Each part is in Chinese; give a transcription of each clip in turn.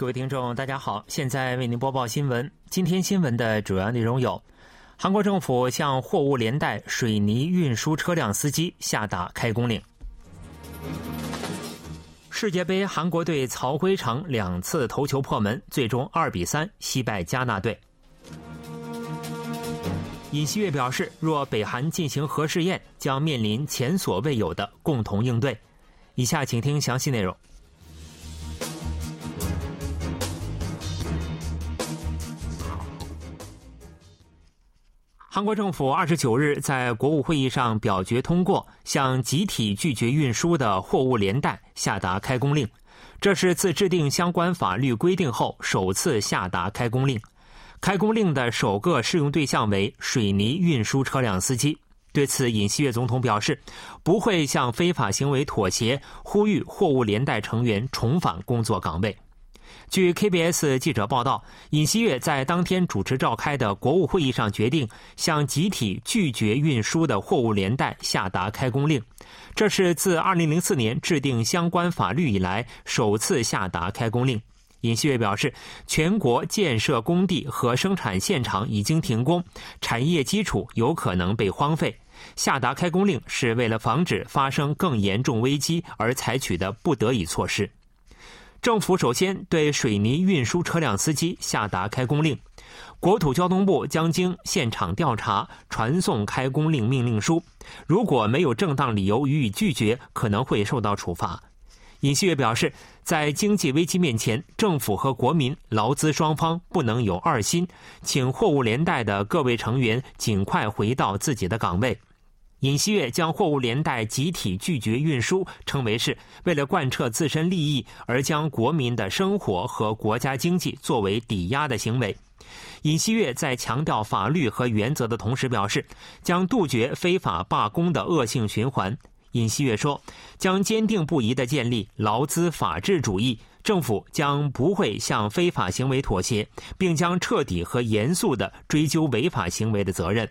各位听众，大家好，现在为您播报新闻。今天新闻的主要内容有：韩国政府向货物连带水泥运输车辆司机下达开工令；世界杯韩国队曹辉成两次头球破门，最终二比三惜败加纳队。尹锡悦表示，若北韩进行核试验，将面临前所未有的共同应对。以下请听详细内容。韩国政府二十九日在国务会议上表决通过，向集体拒绝运输的货物连带下达开工令。这是自制定相关法律规定后首次下达开工令。开工令的首个适用对象为水泥运输车辆司机。对此，尹锡悦总统表示，不会向非法行为妥协，呼吁货物连带成员重返工作岗位。据 KBS 记者报道，尹锡悦在当天主持召开的国务会议上决定，向集体拒绝运输的货物连带下达开工令。这是自2004年制定相关法律以来首次下达开工令。尹锡悦表示，全国建设工地和生产现场已经停工，产业基础有可能被荒废。下达开工令是为了防止发生更严重危机而采取的不得已措施。政府首先对水泥运输车辆司机下达开工令，国土交通部将经现场调查传送开工令命令书，如果没有正当理由予以拒绝，可能会受到处罚。尹锡悦表示，在经济危机面前，政府和国民劳资双方不能有二心，请货物连带的各位成员尽快回到自己的岗位。尹锡悦将货物连带集体拒绝运输称为是为了贯彻自身利益而将国民的生活和国家经济作为抵押的行为。尹锡悦在强调法律和原则的同时表示，将杜绝非法罢工的恶性循环。尹锡悦说，将坚定不移地建立劳资法治主义，政府将不会向非法行为妥协，并将彻底和严肃地追究违法行为的责任。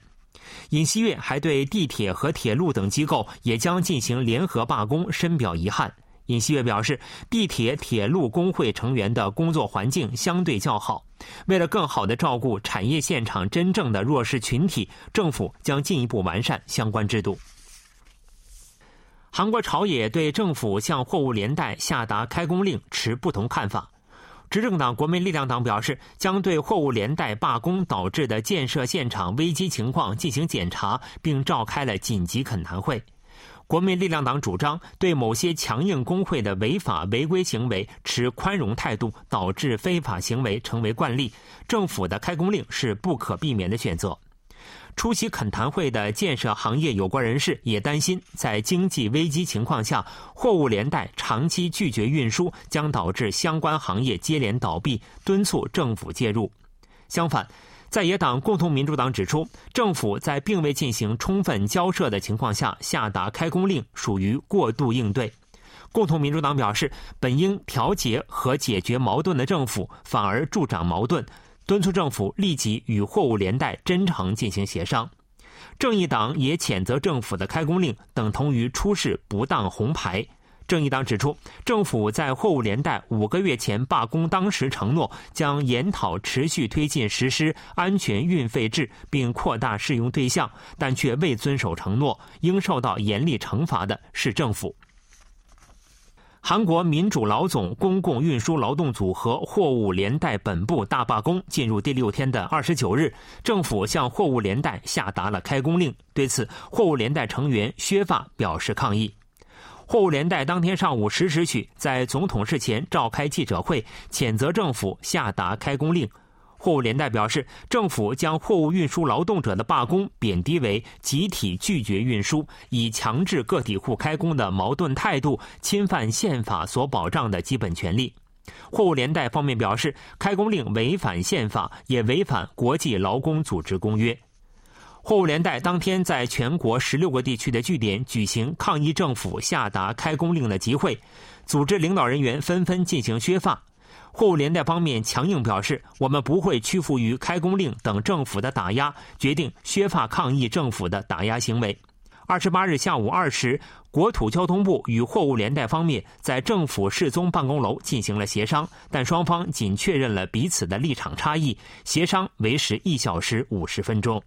尹锡悦还对地铁和铁路等机构也将进行联合罢工深表遗憾。尹锡悦表示，地铁、铁路工会成员的工作环境相对较好，为了更好地照顾产业现场真正的弱势群体，政府将进一步完善相关制度。韩国朝野对政府向货物连带下达开工令持不同看法。执政党国民力量党表示，将对货物连带罢工导致的建设现场危机情况进行检查，并召开了紧急恳谈会。国民力量党主张对某些强硬工会的违法违规行为持宽容态度，导致非法行为成为惯例。政府的开工令是不可避免的选择。出席恳谈会的建设行业有关人士也担心，在经济危机情况下，货物连带长期拒绝运输将导致相关行业接连倒闭，敦促政府介入。相反，在野党共同民主党指出，政府在并未进行充分交涉的情况下下达开工令，属于过度应对。共同民主党表示，本应调节和解决矛盾的政府反而助长矛盾。敦促政府立即与货物连带真诚进行协商。正义党也谴责政府的开工令等同于出示不当红牌。正义党指出，政府在货物连带五个月前罢工当时承诺将研讨持续推进实施安全运费制，并扩大适用对象，但却未遵守承诺，应受到严厉惩罚的是政府。韩国民主老总公共运输劳动组合货物连带本部大罢工进入第六天的二十九日，政府向货物连带下达了开工令。对此，货物连带成员削发表示抗议。货物连带当天上午十时许在总统室前召开记者会，谴责政府下达开工令。货物连带表示，政府将货物运输劳动者的罢工贬低为集体拒绝运输、以强制个体户开工的矛盾态度，侵犯宪法所保障的基本权利。货物连带方面表示，开工令违反宪法，也违反国际劳工组织公约。货物连带当天在全国十六个地区的据点举行抗议政府下达开工令的集会，组织领导人员纷纷进行削发。货物连带方面强硬表示，我们不会屈服于开工令等政府的打压，决定削发抗议政府的打压行为。二十八日下午二时，国土交通部与货物连带方面在政府世宗办公楼进行了协商，但双方仅确认了彼此的立场差异，协商为时一小时五十分钟。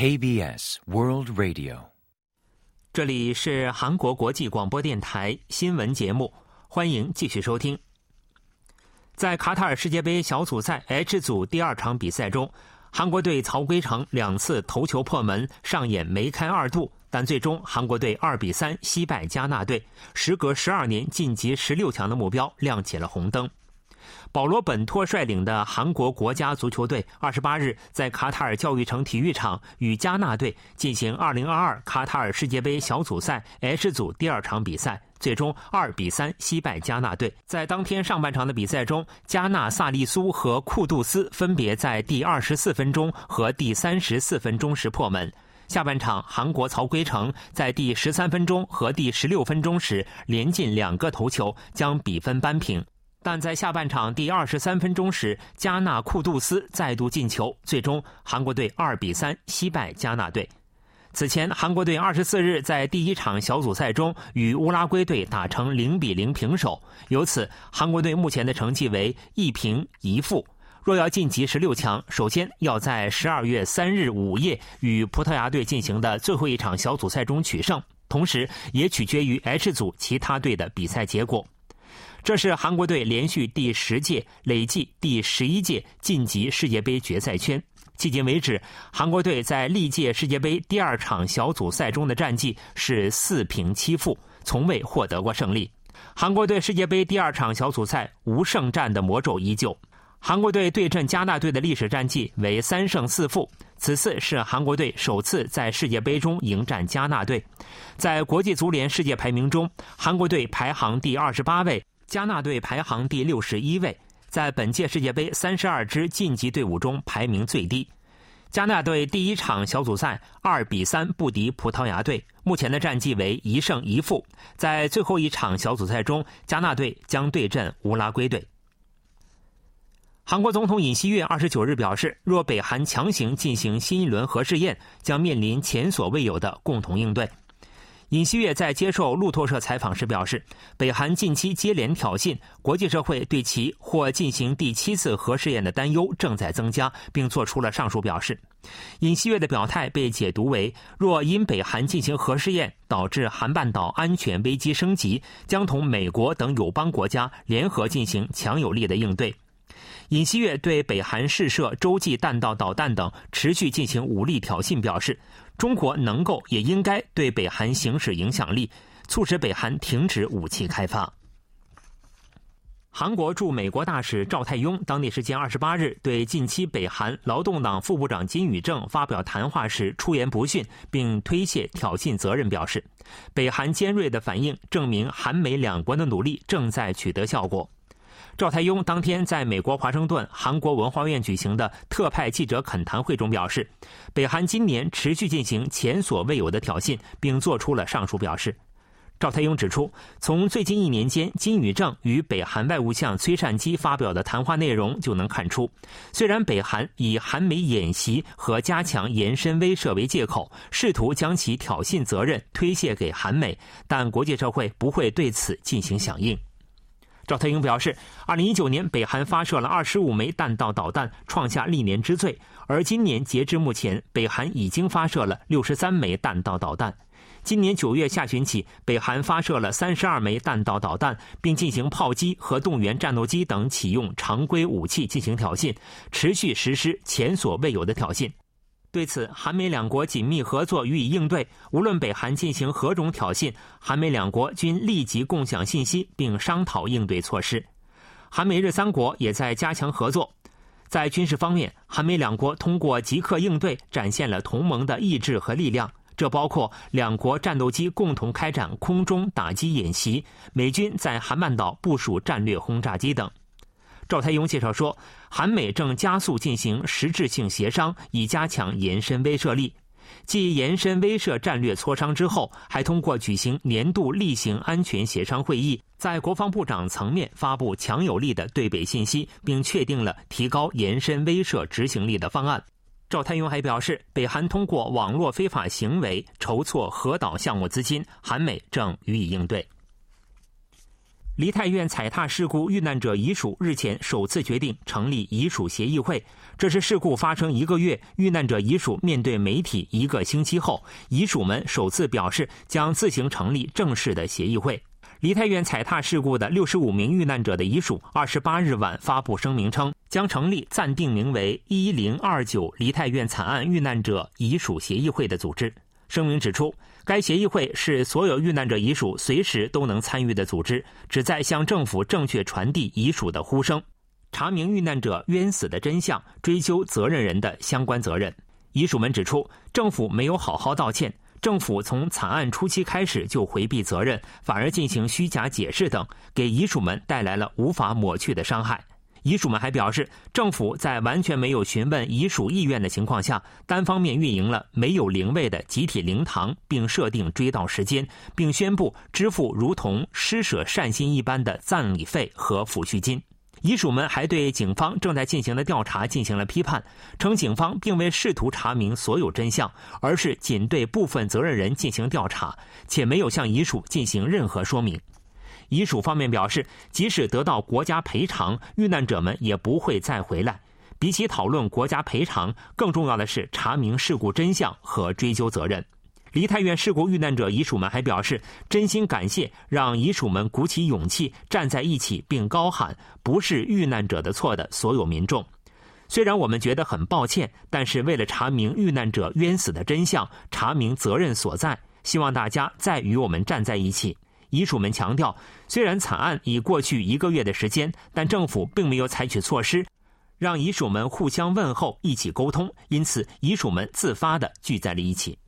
KBS World Radio，这里是韩国国际广播电台新闻节目，欢迎继续收听。在卡塔尔世界杯小组赛 H 组第二场比赛中，韩国队曹圭成两次头球破门，上演梅开二度，但最终韩国队二比三惜败加纳队，时隔十二年晋级十六强的目标亮起了红灯。保罗·本托率领的韩国国家足球队二十八日在卡塔尔教育城体育场与加纳队进行二零二二卡塔尔世界杯小组赛 H 组第二场比赛，最终二比三惜败加纳队。在当天上半场的比赛中，加纳萨利苏和库杜斯分别在第二十四分钟和第三十四分钟时破门。下半场，韩国曹圭成在第十三分钟和第十六分钟时连进两个头球，将比分扳平。但在下半场第二十三分钟时，加纳库杜斯再度进球，最终韩国队二比三惜败加纳队。此前，韩国队二十四日在第一场小组赛中与乌拉圭队打成零比零平手，由此韩国队目前的成绩为一平一负。若要晋级十六强，首先要在十二月三日午夜与葡萄牙队进行的最后一场小组赛中取胜，同时也取决于 H 组其他队的比赛结果。这是韩国队连续第十届、累计第十一届晋级世界杯决赛圈。迄今为止，韩国队在历届世界杯第二场小组赛中的战绩是四平七负，从未获得过胜利。韩国队世界杯第二场小组赛无胜战的魔咒依旧。韩国队对阵加纳队的历史战绩为三胜四负，此次是韩国队首次在世界杯中迎战加纳队。在国际足联世界排名中，韩国队排行第二十八位。加纳队排行第六十一位，在本届世界杯三十二支晋级队伍中排名最低。加纳队第一场小组赛二比三不敌葡萄牙队，目前的战绩为一胜一负。在最后一场小组赛中，加纳队将对阵乌拉圭队。韩国总统尹锡悦二十九日表示，若北韩强行进行新一轮核试验，将面临前所未有的共同应对。尹锡悦在接受路透社采访时表示，北韩近期接连挑衅，国际社会对其或进行第七次核试验的担忧正在增加，并做出了上述表示。尹锡悦的表态被解读为，若因北韩进行核试验导致韩半岛安全危机升级，将同美国等友邦国家联合进行强有力的应对。尹锡悦对北韩试射洲际弹道导弹等持续进行武力挑衅表示。中国能够也应该对北韩行使影响力，促使北韩停止武器开发。韩国驻美国大使赵泰庸当地时间二十八日对近期北韩劳动党副部长金宇正发表谈话时出言不逊，并推卸挑衅责任，表示北韩尖锐的反应证明韩美两国的努力正在取得效果。赵泰庸当天在美国华盛顿韩国文化院举行的特派记者恳谈会中表示，北韩今年持续进行前所未有的挑衅，并做出了上述表示。赵泰庸指出，从最近一年间金宇正与北韩外务相崔善基发表的谈话内容就能看出，虽然北韩以韩美演习和加强延伸威慑为借口，试图将其挑衅责任推卸给韩美，但国际社会不会对此进行响应。赵泰英表示，二零一九年北韩发射了二十五枚弹道导弹，创下历年之最。而今年截至目前，北韩已经发射了六十三枚弹道导弹。今年九月下旬起，北韩发射了三十二枚弹道导弹，并进行炮击和动员战斗机等启用常规武器进行挑衅，持续实施前所未有的挑衅。对此，韩美两国紧密合作予以应对。无论北韩进行何种挑衅，韩美两国均立即共享信息，并商讨应对措施。韩美日三国也在加强合作。在军事方面，韩美两国通过即刻应对，展现了同盟的意志和力量。这包括两国战斗机共同开展空中打击演习，美军在韩半岛部署战略轰炸机等。赵泰庸介绍说，韩美正加速进行实质性协商，以加强延伸威慑力。继延伸威慑战略磋商之后，还通过举行年度例行安全协商会议，在国防部长层面发布强有力的对北信息，并确定了提高延伸威慑执行力的方案。赵太勇还表示，北韩通过网络非法行为筹措核岛项目资金，韩美正予以应对。梨泰院踩踏事故遇难者遗属日前首次决定成立遗属协议会，这是事故发生一个月，遇难者遗属面对媒体一个星期后，遗属们首次表示将自行成立正式的协议会。梨泰院踩踏事故的六十五名遇难者的遗属，二十八日晚发布声明称，将成立暂定名为“一零二九梨泰院惨案遇难者遗属协议会”的组织。声明指出。该协议会是所有遇难者遗属随时都能参与的组织，旨在向政府正确传递遗属的呼声，查明遇难者冤死的真相，追究责任人的相关责任。遗属们指出，政府没有好好道歉，政府从惨案初期开始就回避责任，反而进行虚假解释等，给遗属们带来了无法抹去的伤害。遗属们还表示，政府在完全没有询问遗属意愿的情况下，单方面运营了没有灵位的集体灵堂，并设定追悼时间，并宣布支付如同施舍善心一般的葬礼费和抚恤金。遗属们还对警方正在进行的调查进行了批判，称警方并未试图查明所有真相，而是仅对部分责任人进行调查，且没有向遗属进行任何说明。遗属方面表示，即使得到国家赔偿，遇难者们也不会再回来。比起讨论国家赔偿，更重要的是查明事故真相和追究责任。梨泰院事故遇难者遗属们还表示，真心感谢让遗属们鼓起勇气站在一起，并高喊“不是遇难者的错”的所有民众。虽然我们觉得很抱歉，但是为了查明遇难者冤死的真相，查明责任所在，希望大家再与我们站在一起。遗属们强调，虽然惨案已过去一个月的时间，但政府并没有采取措施，让遗属们互相问候、一起沟通，因此遗属们自发的聚在了一起。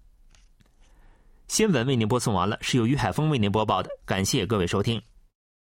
新闻为您播送完了，是由于海峰为您播报的，感谢各位收听。